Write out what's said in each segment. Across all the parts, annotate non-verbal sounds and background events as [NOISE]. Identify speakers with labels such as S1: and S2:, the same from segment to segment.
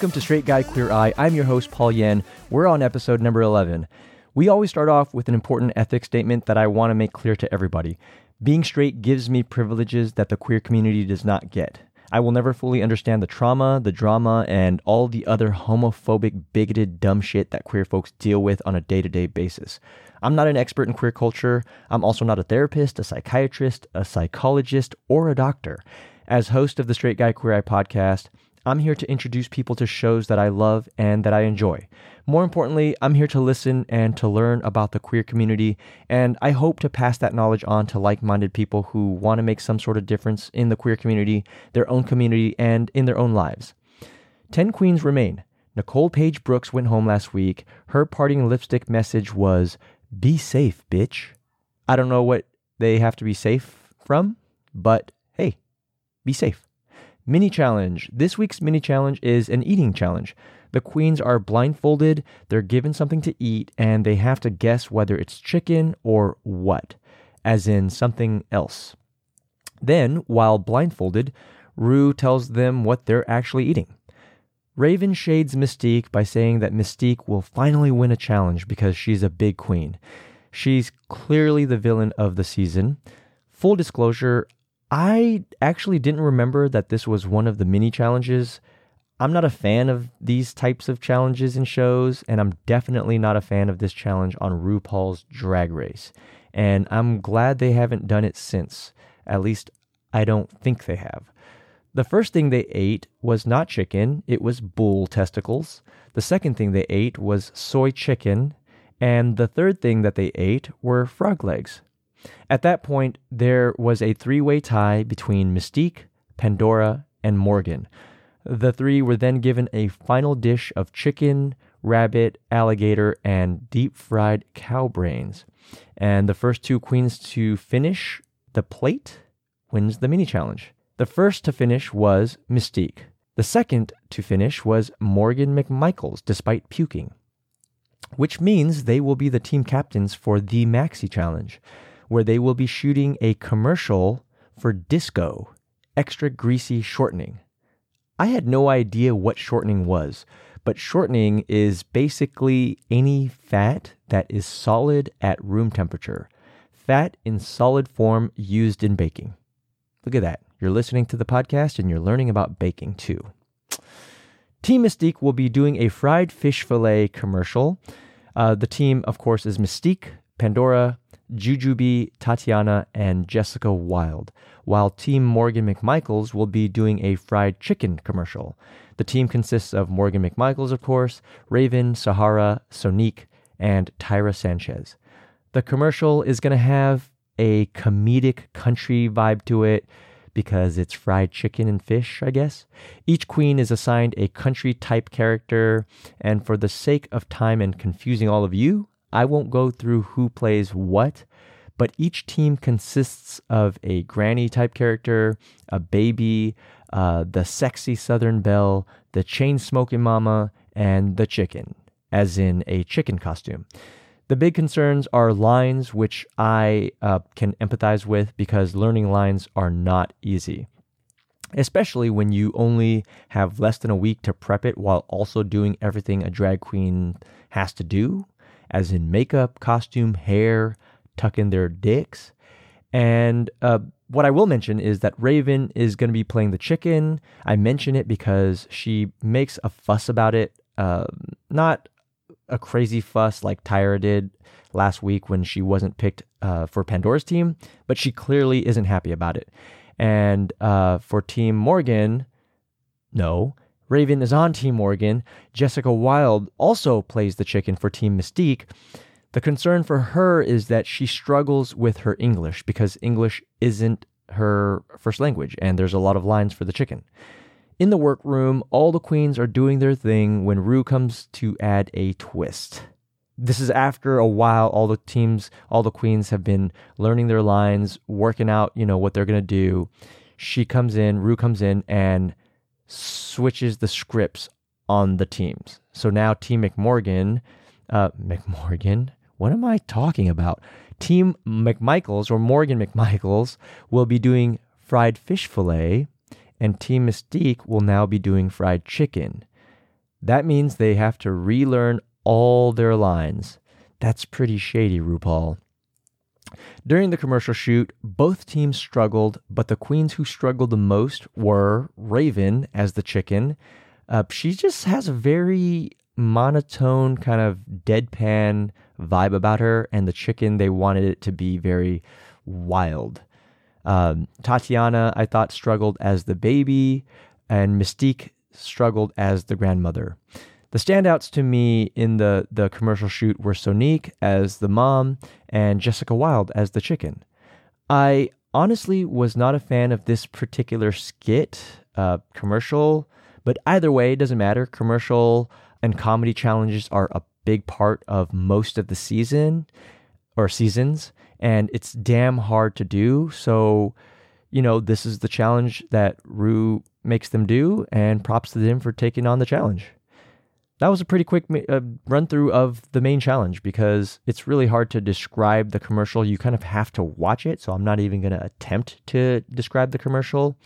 S1: Welcome to Straight Guy Queer Eye. I'm your host, Paul Yen. We're on episode number 11. We always start off with an important ethics statement that I want to make clear to everybody. Being straight gives me privileges that the queer community does not get. I will never fully understand the trauma, the drama, and all the other homophobic, bigoted, dumb shit that queer folks deal with on a day to day basis. I'm not an expert in queer culture. I'm also not a therapist, a psychiatrist, a psychologist, or a doctor. As host of the Straight Guy Queer Eye podcast, I'm here to introduce people to shows that I love and that I enjoy. More importantly, I'm here to listen and to learn about the queer community, and I hope to pass that knowledge on to like minded people who want to make some sort of difference in the queer community, their own community, and in their own lives. 10 queens remain. Nicole Paige Brooks went home last week. Her parting lipstick message was Be safe, bitch. I don't know what they have to be safe from, but hey, be safe. Mini challenge. This week's mini challenge is an eating challenge. The queens are blindfolded, they're given something to eat, and they have to guess whether it's chicken or what, as in something else. Then, while blindfolded, Rue tells them what they're actually eating. Raven shades Mystique by saying that Mystique will finally win a challenge because she's a big queen. She's clearly the villain of the season. Full disclosure, I actually didn't remember that this was one of the mini challenges. I'm not a fan of these types of challenges in shows, and I'm definitely not a fan of this challenge on RuPaul's Drag Race. And I'm glad they haven't done it since. At least I don't think they have. The first thing they ate was not chicken, it was bull testicles. The second thing they ate was soy chicken. And the third thing that they ate were frog legs. At that point, there was a three way tie between Mystique, Pandora, and Morgan. The three were then given a final dish of chicken, rabbit, alligator, and deep fried cow brains. And the first two queens to finish the plate wins the mini challenge. The first to finish was Mystique. The second to finish was Morgan McMichaels, despite puking, which means they will be the team captains for the Maxi Challenge where they will be shooting a commercial for Disco, extra greasy shortening. I had no idea what shortening was, but shortening is basically any fat that is solid at room temperature, fat in solid form used in baking. Look at that. You're listening to the podcast and you're learning about baking too. [SNIFFS] Team Mystique will be doing a fried fish fillet commercial. Uh, the team, of course, is Mystique, Pandora, Jujubee, Tatianna, and Jessica Wild, while Team Morgan McMichaels will be doing a fried chicken commercial. The team consists of Morgan McMichaels, of course, Raven, Sahara, Sonique, and Tyra Sanchez. The commercial is going to have a comedic country vibe to it because it's fried chicken and fish, I guess. Each queen is assigned a country type character, and for the sake of time and confusing all of you, I won't go through who plays what, but each team consists of a granny type character, a baby, uh, the sexy Southern Belle, the chain smoking mama, and the chicken, as in a chicken costume. The big concerns are lines, which I uh, can empathize with because learning lines are not easy. Especially when you only have less than a week to prep it while also doing everything a drag queen has to do as in makeup, costume, hair, tuck in their dicks. And uh, what I will mention is that Raven is going to be playing the chicken. I mention it because she makes a fuss about it. Uh, not a crazy fuss like Tyra did last week when she wasn't picked uh, for Pandora's team, but she clearly isn't happy about it. And uh, for Team Morgan, no, Raven is on Team Morgan. Jessica Wild also plays the chicken for Team Mystique. The concern for her is that she struggles with her English because English isn't her first language, and there's a lot of lines for the chicken. In the workroom, all the queens are doing their thing when Rue comes to add a twist. This is after a while all the teams, all the queens have been learning their lines, working out, you know, what they're going to do. She comes in, Rue comes in and switches the scripts on the teams. So now Team McMorgan, uh, McMorgan, what am I talking about? Team McMichaels or Morgan McMichaels will be doing fried fish fillet, and Team Mystique will now be doing fried chicken. That means they have to relearn all their lines. That's pretty shady, RuPaul. During the commercial shoot, both teams struggled, but the queens who struggled the most were Raven as the chicken. Uh, she just has a very monotone, kind of deadpan vibe about her, and the chicken, they wanted it to be very wild. Um, Tatianna, I thought, struggled as the baby, and Mystique struggled as the grandmother. The standouts to me in the, the commercial shoot were Sonique as the mom and Jessica Wild as the chicken. I honestly was not a fan of this particular skit uh, commercial, but either way, it doesn't matter. Commercial and comedy challenges are a big part of most of the season or seasons, and it's damn hard to do. So, you know, this is the challenge that Rue makes them do, and props to them for taking on the challenge that was a pretty quick uh, run through of the main challenge because it's really hard to describe the commercial. You kind of have to watch it, so I'm not even going to attempt to describe the commercial.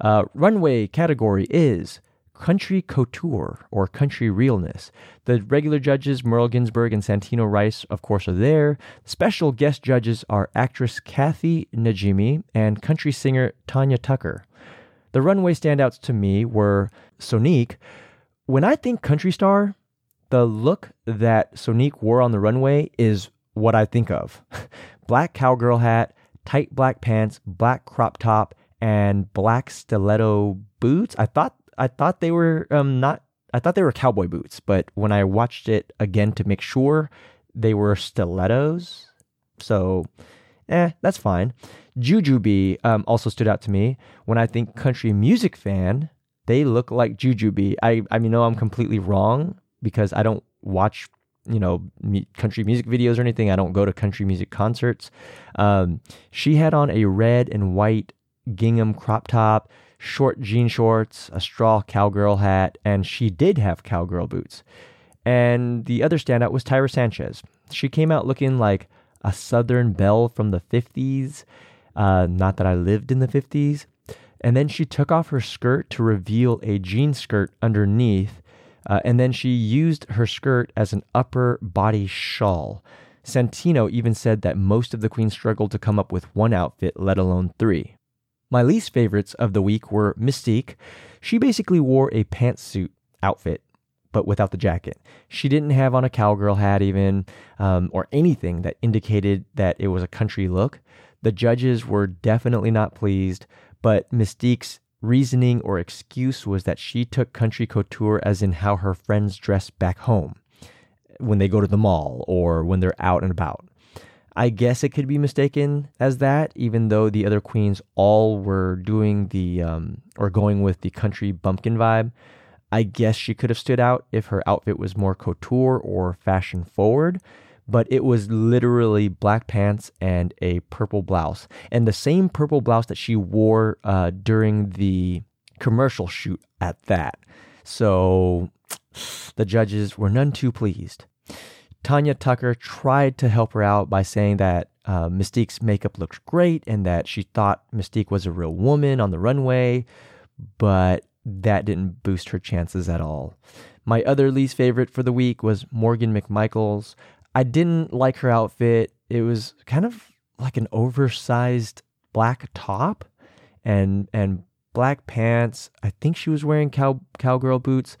S1: Uh, runway category is country couture or country realness. The regular judges, Merle Ginsberg and Santino Rice, of course, are there. Special guest judges are actress Kathy Najimy and country singer Tanya Tucker. The runway standouts to me were Sonique when I think country star, the look that Sonique wore on the runway is what I think of. [LAUGHS] black cowgirl hat, tight black pants, black crop top, and black stiletto boots. I thought I thought they were um not I thought they were cowboy boots, but when I watched it again to make sure, they were stilettos. So, eh, that's fine. Jujubee um, also stood out to me when I think country music fan they look like Jujubee. I I mean, no, I'm completely wrong because I don't watch you know country music videos or anything. I don't go to country music concerts. Um, she had on a red and white gingham crop top, short jean shorts, a straw cowgirl hat, and she did have cowgirl boots. And the other standout was Tyra Sanchez. She came out looking like a Southern belle from the 50s. Uh, not that I lived in the 50s, and then she took off her skirt to reveal a jean skirt underneath. Uh, and then she used her skirt as an upper body shawl. Santino even said that most of the queens struggled to come up with one outfit, let alone three. My least favorites of the week were Mystique. She basically wore a pantsuit outfit, but without the jacket. She didn't have on a cowgirl hat, even, um, or anything that indicated that it was a country look. The judges were definitely not pleased. But Mystique's reasoning or excuse was that she took country couture as in how her friends dress back home when they go to the mall or when they're out and about. I guess it could be mistaken as that, even though the other queens all were doing the um, or going with the country bumpkin vibe. I guess she could have stood out if her outfit was more couture or fashion forward but it was literally black pants and a purple blouse. And the same purple blouse that she wore uh, during the commercial shoot at that. So the judges were none too pleased. Tanya Tucker tried to help her out by saying that uh, Mystique's makeup looked great and that she thought Mystique was a real woman on the runway, but that didn't boost her chances at all. My other least favorite for the week was Morgan McMichaels. I didn't like her outfit. It was kind of like an oversized black top and and black pants. I think she was wearing cow cowgirl boots,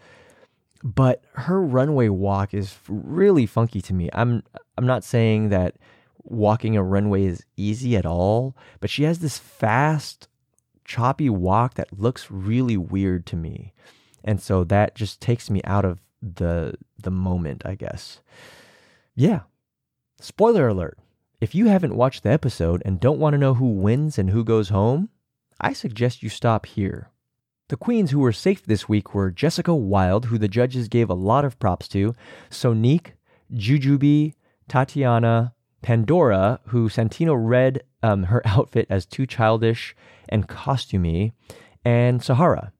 S1: but her runway walk is really funky to me. I'm I'm not saying that walking a runway is easy at all, but she has this fast choppy walk that looks really weird to me. And so that just takes me out of the the moment, I guess. Yeah. Spoiler alert. If you haven't watched the episode and don't want to know who wins and who goes home, I suggest you stop here. The queens who were safe this week were Jessica Wild, who the judges gave a lot of props to, Sonique, Jujubee, Tatianna, Pandora, who Santino read um, her [LAUGHS] outfit as too childish and costumey, and Sahara.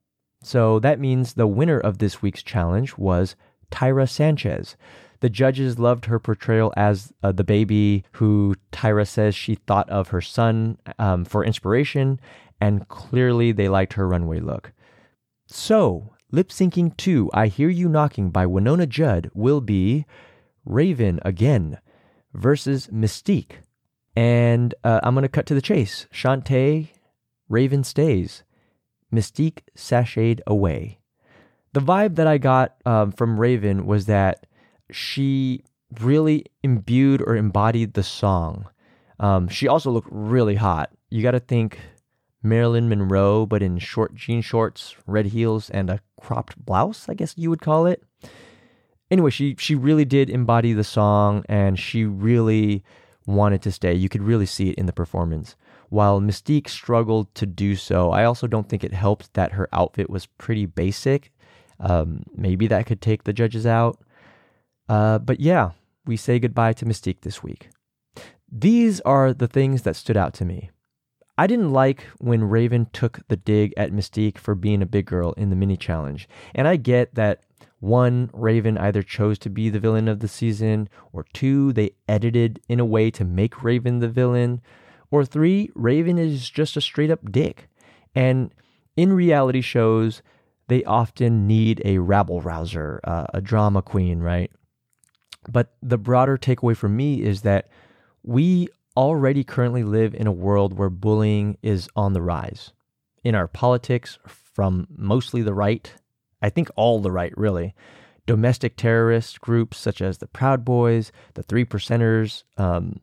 S1: So that means the winner of this week's challenge was Tyra Sanchez, the judges loved her portrayal as uh, the baby who Tyra says she thought of her son um, for inspiration, and clearly they liked her runway look. So lip syncing to I Hear You Knocking by Wynonna Judd will be Raven again versus Mystique. And uh, I'm going to cut to the chase. Shantay, Raven stays. Mystique sashayed away. The vibe that I got um, from Raven was that she really imbued or embodied the song. Um, she also looked really hot. You got to think Marilyn Monroe, but in short jean shorts, red heels, and a cropped blouse, I guess you would call it. Anyway, she she really did embody the song, and she really wanted to stay. You could really see it in the performance. While Mystique struggled to do so, I also don't think it helped that her outfit was pretty basic. Um, maybe that could take the judges out. Uh, but yeah, we say goodbye to Mystique this week. These are the things that stood out to me. I didn't like when Raven took the dig at Mystique for being a big girl in the mini challenge. And I get that one, Raven either chose to be the villain of the season, or two, they edited in a way to make Raven the villain, or three, Raven is just a straight up dick. And in reality shows, they often need a rabble rouser, uh, a drama queen, right? But the broader takeaway for me is that we already currently live in a world where bullying is on the rise. In our politics, from mostly the right, I think all the right, really, domestic terrorist groups such as the Proud Boys, the Three Percenters, um,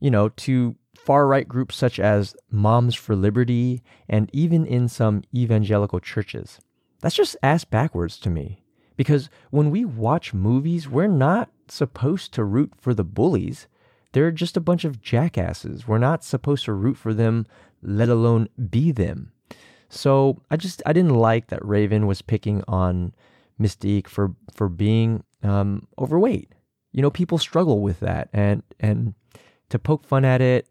S1: you know, to far right groups such as Moms for Liberty, and even in some evangelical churches. That's just ass backwards to me. Because when we watch movies, we're not supposed to root for the bullies. They're just a bunch of jackasses. We're not supposed to root for them, let alone be them. So I just I didn't like that Raven was picking on Mystique for for being um, overweight. You know, people struggle with that, and and to poke fun at it,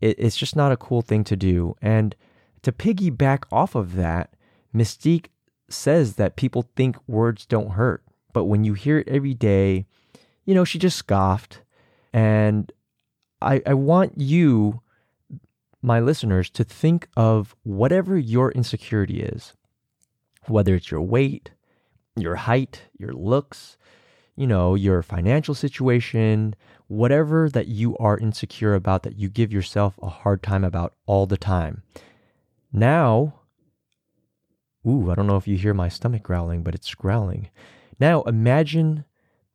S1: it, it's just not a cool thing to do. And to piggyback off of that, Mystique says that people think words don't hurt, but when you hear it every day, you know, she just scoffed. And I, I want you, my listeners, to think of whatever your insecurity is, whether it's your weight, your height, your looks, you know, your financial situation, whatever that you are insecure about that you give yourself a hard time about all the time. Now, ooh, I don't know if you hear my stomach growling, but it's growling. Now, imagine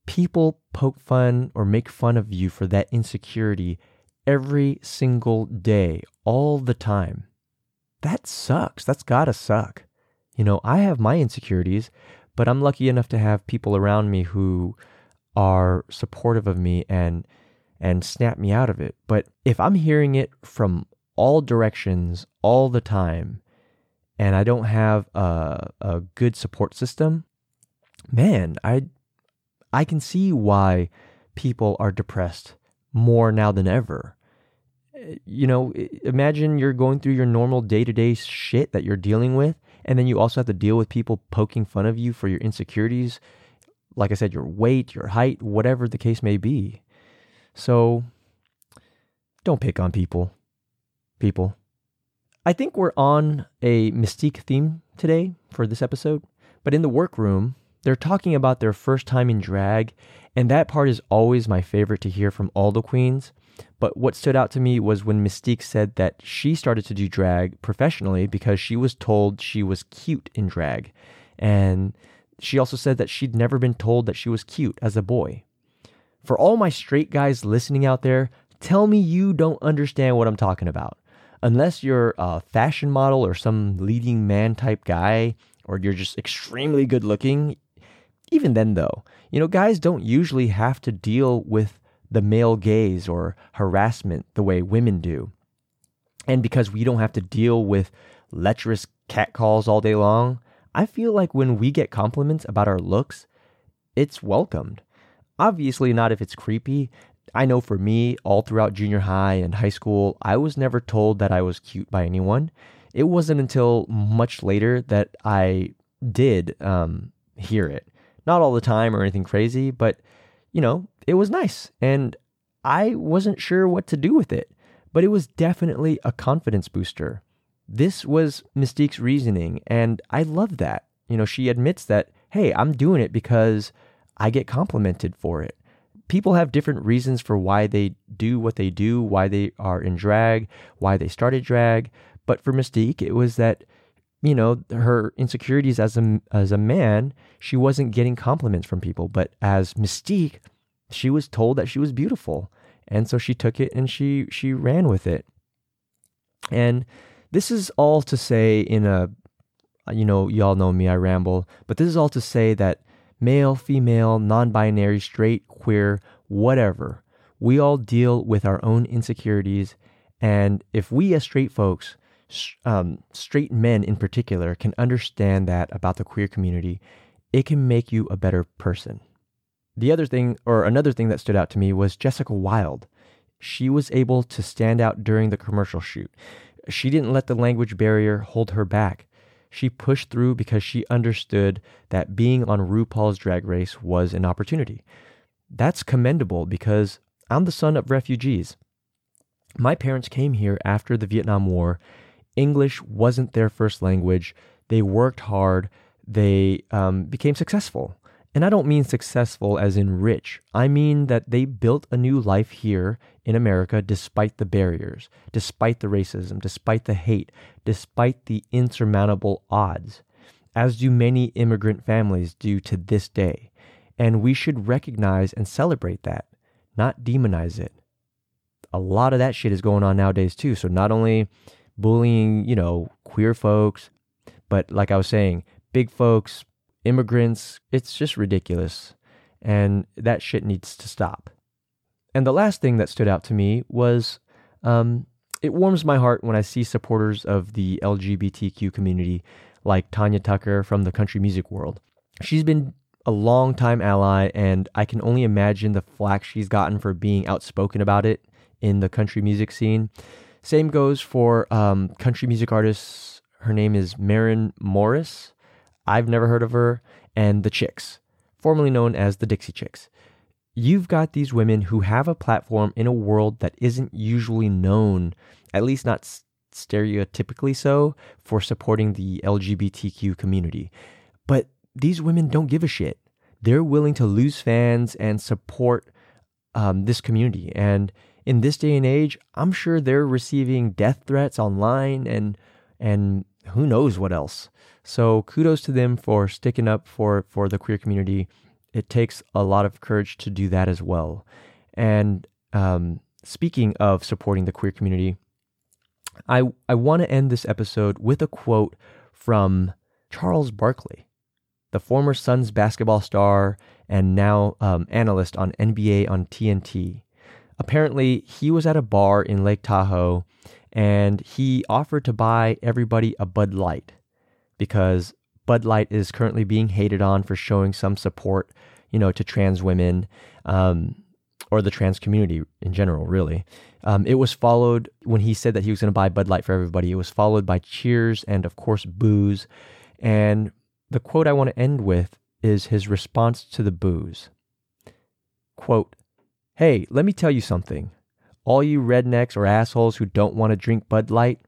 S1: people poke fun or make fun of you for that insecurity every single day, all the time. That sucks. That's gotta suck. You know, I have my insecurities, but I'm lucky enough to have people around me who are supportive of me and and snap me out of it. But if I'm hearing it from all directions all the time and I don't have a, a good support system, man, I I can see why people are depressed more now than ever. Eh, you know, imagine you're going through your normal day to day shit that you're dealing with, and then you also have to deal with people poking fun of you for your insecurities. Like I said, your weight, your height, whatever the case may be. So don't pick on people. People. I think we're on a mystique theme today for this episode, but in the workroom, they're talking about their first time in drag, and that part is always my favorite to hear from all the queens. But what stood out to me was when Mystique said that she started to do drag professionally because she was told she was cute in drag. And she also said that she'd never been told that she was cute as a boy. For all my straight guys listening out there, tell me you don't understand what I'm talking about. Unless you're a fashion model or some leading man type guy, or you're just extremely good looking, even then though, you know, guys don't usually have to deal with the male gaze or harassment the way women do. And because we don't have to deal with lecherous catcalls all day long, I feel like when we get compliments about our looks, it's welcomed. Obviously, not if it's creepy. I know for me, all throughout junior high and high school, I was never told that I was cute by anyone. It wasn't until much later that I did um, hear it. Not all the time or anything crazy, but you know, it was nice. And I wasn't sure what to do with it, but it was definitely a confidence booster. This was Mystique's reasoning, and I love that. You know, she admits that, hey, I'm doing it because I get complimented for it. People have different reasons for why they do what they do, why they are in drag, why they started drag. But for Mystique, it was that, you know, her insecurities as a, as a man, she wasn't getting compliments from people. But as Mystique, she was told that she was beautiful. And so she took it and she she ran with it. And this is all to say in a you know, y'all know me, I ramble, but this is all to say that male, female, non binary, straight, queer, whatever, we all deal with our own insecurities. And if we as straight folks, um, straight men in particular, can understand that about the queer community, it can make you a better person. The other thing, or another thing that stood out to me, was Jessica Wild. She was able to stand out during the commercial shoot. She didn't let the language barrier hold her back. She pushed through because she understood that being on RuPaul's Drag Race was an opportunity. That's commendable because I'm the son of refugees. My parents came here after the Vietnam War. English wasn't their first language. They worked hard. They um, became successful. And I don't mean successful as in rich. I mean that they built a new life here in America despite the barriers, despite the racism, despite the hate, despite the insurmountable odds, as do many immigrant families do to this day. And we should recognize and celebrate that, not demonize it. A lot of that shit is going on nowadays too. So not only bullying, you know, queer folks, but like I was saying, big folks, immigrants. It's just ridiculous. And that shit needs to stop. And the last thing that stood out to me was um, it warms my heart when I see supporters of the LGBTQ community like Tanya Tucker from the country music world. She's been a long-time ally, and I can only imagine the flack she's gotten for being outspoken about it in the country music scene. Same goes for um, country music artists. Her name is Maren Morris. I've never heard of her, and the Chicks, formerly known as the Dixie Chicks. You've got these women who have a platform in a world that isn't usually known, at least not stereotypically so, for supporting the LGBTQ community. But these women don't give a shit. They're willing to lose fans and support um, this community. And in this day and age, I'm sure they're receiving death threats online and and who knows what else. So kudos to them for sticking up for for the queer community. It takes a lot of courage to do that as well. And um, speaking of supporting the queer community, I I want to end this episode with a quote from Charles Barkley, the former Suns basketball star and now um, analyst on NBA on TNT. Apparently, he was at a bar in Lake Tahoe and he offered to buy everybody a Bud Light because Bud Light is currently being hated on for showing some support, you know, to trans women um, or the trans community in general, really. Um, it was followed when he said that he was going to buy Bud Light for everybody. It was followed by cheers and, of course, boos. And the quote I want to end with is his response to the boos. Quote, Hey, let me tell you something. All you rednecks or assholes who don't want to drink Bud Light,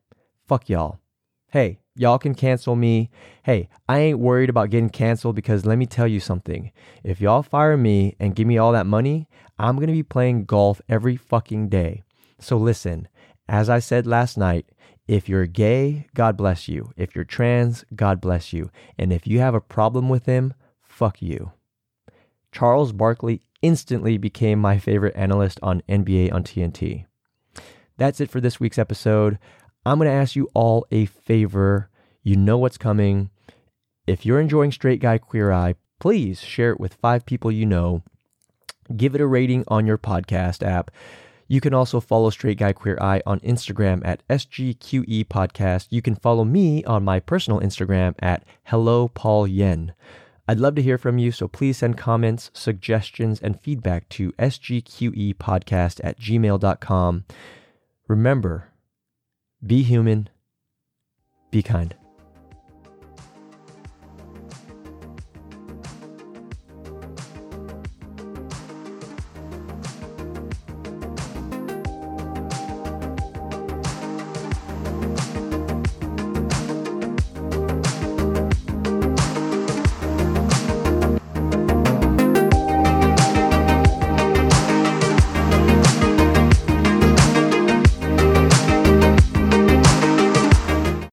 S1: fuck y'all. Hey, Y'all can cancel me. Hey, I ain't worried about getting canceled because let me tell you something. If y'all fire me and give me all that money, I'm going to be playing golf every fucking day. So listen, as I said last night, if you're gay, God bless you. If you're trans, God bless you. And if you have a problem with him, fuck you. Charles Barkley instantly became my favorite analyst on NBA on TNT. That's it for this week's episode. I'm going to ask you all a favor. You know what's coming. If you're enjoying Straight Guy Queer Eye, please share it with five people you know. Give it a rating on your podcast app. You can also follow Straight Guy Queer Eye on Instagram at SGQE Podcast. You can follow me on my personal Instagram at Hello Paul Yen. I'd love to hear from you, so please send comments, suggestions, and feedback to sgqepodcast at gmail.com. Remember, be human. Be kind.